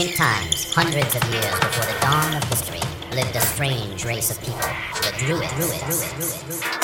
Ancient times, hundreds of years before the dawn of history, lived a strange race of people, the. Druids.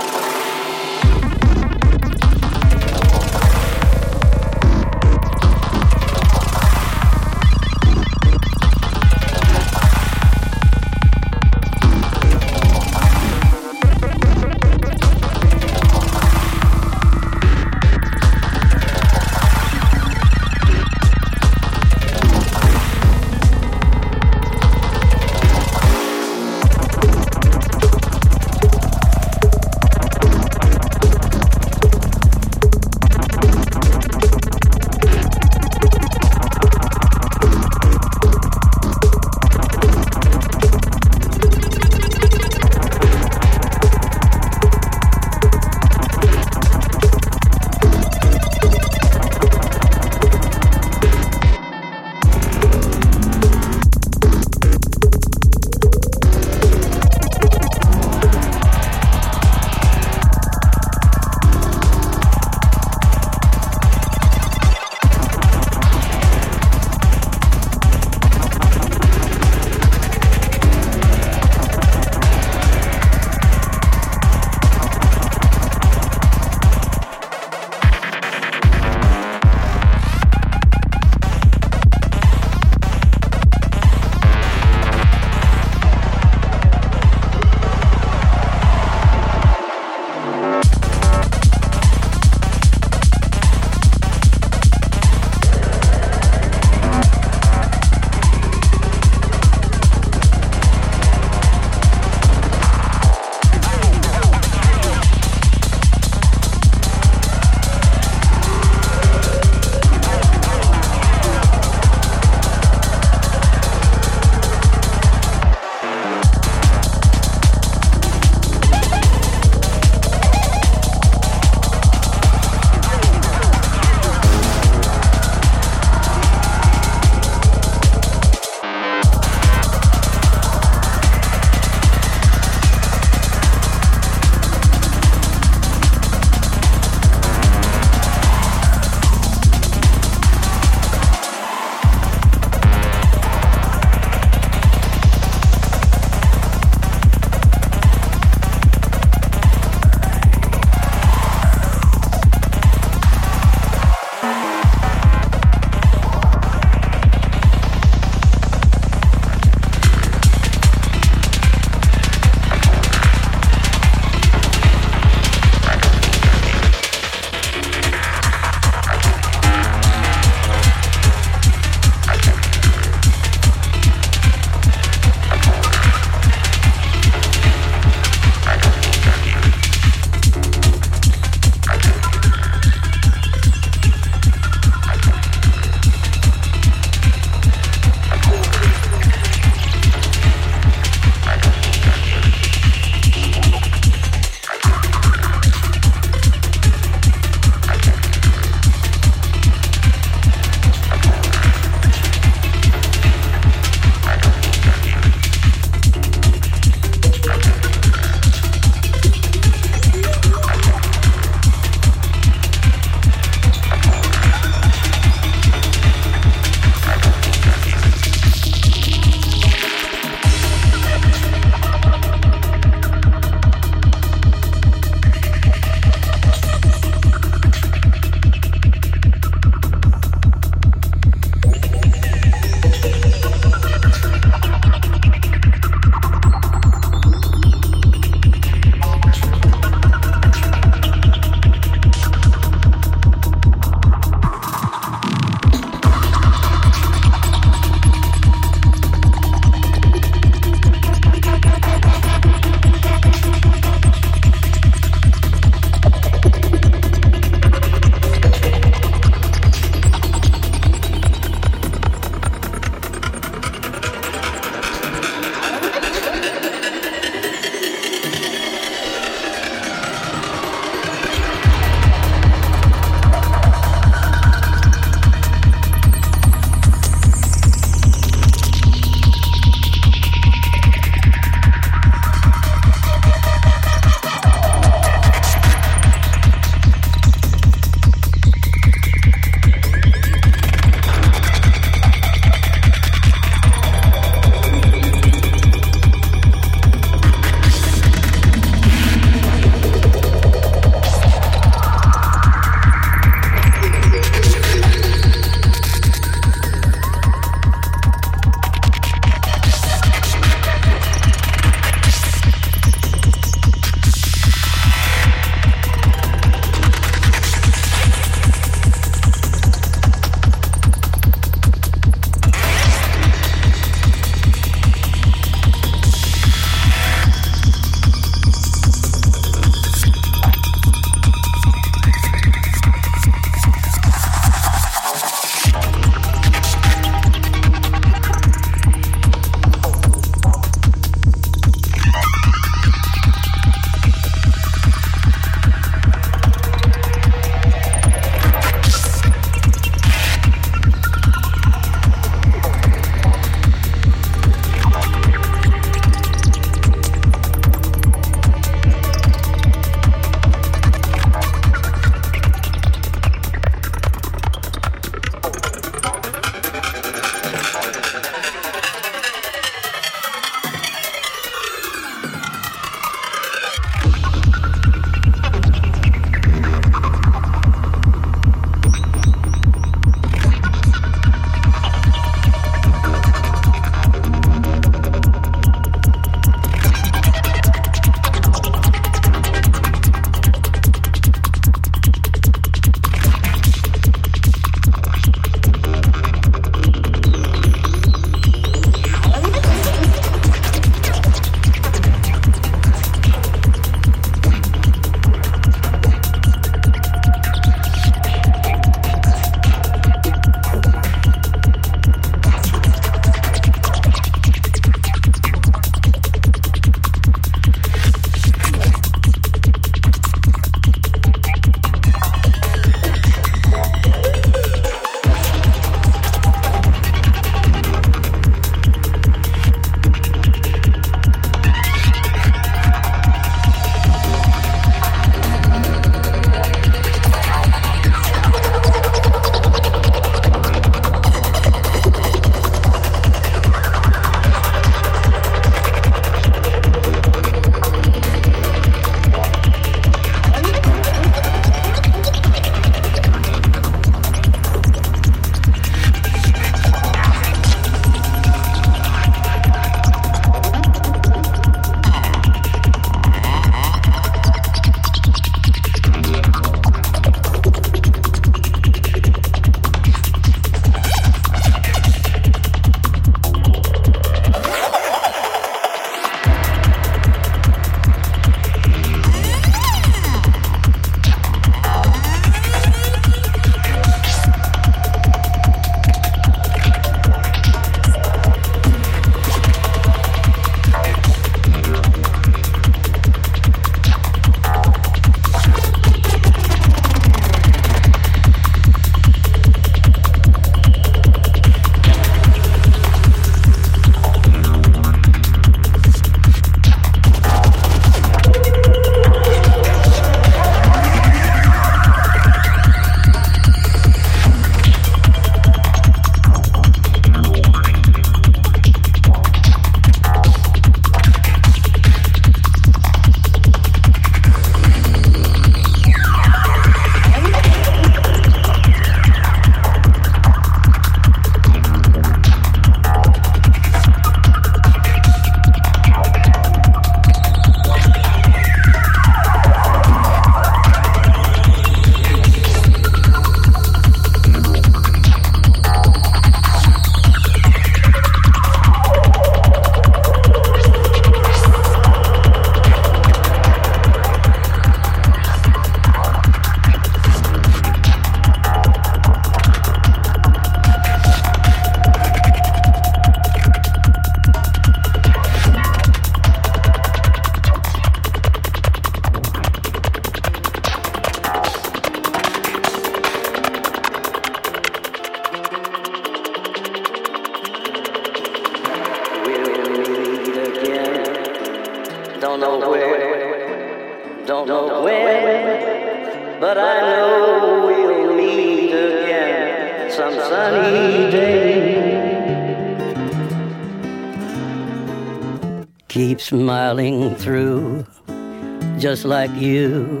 Just like you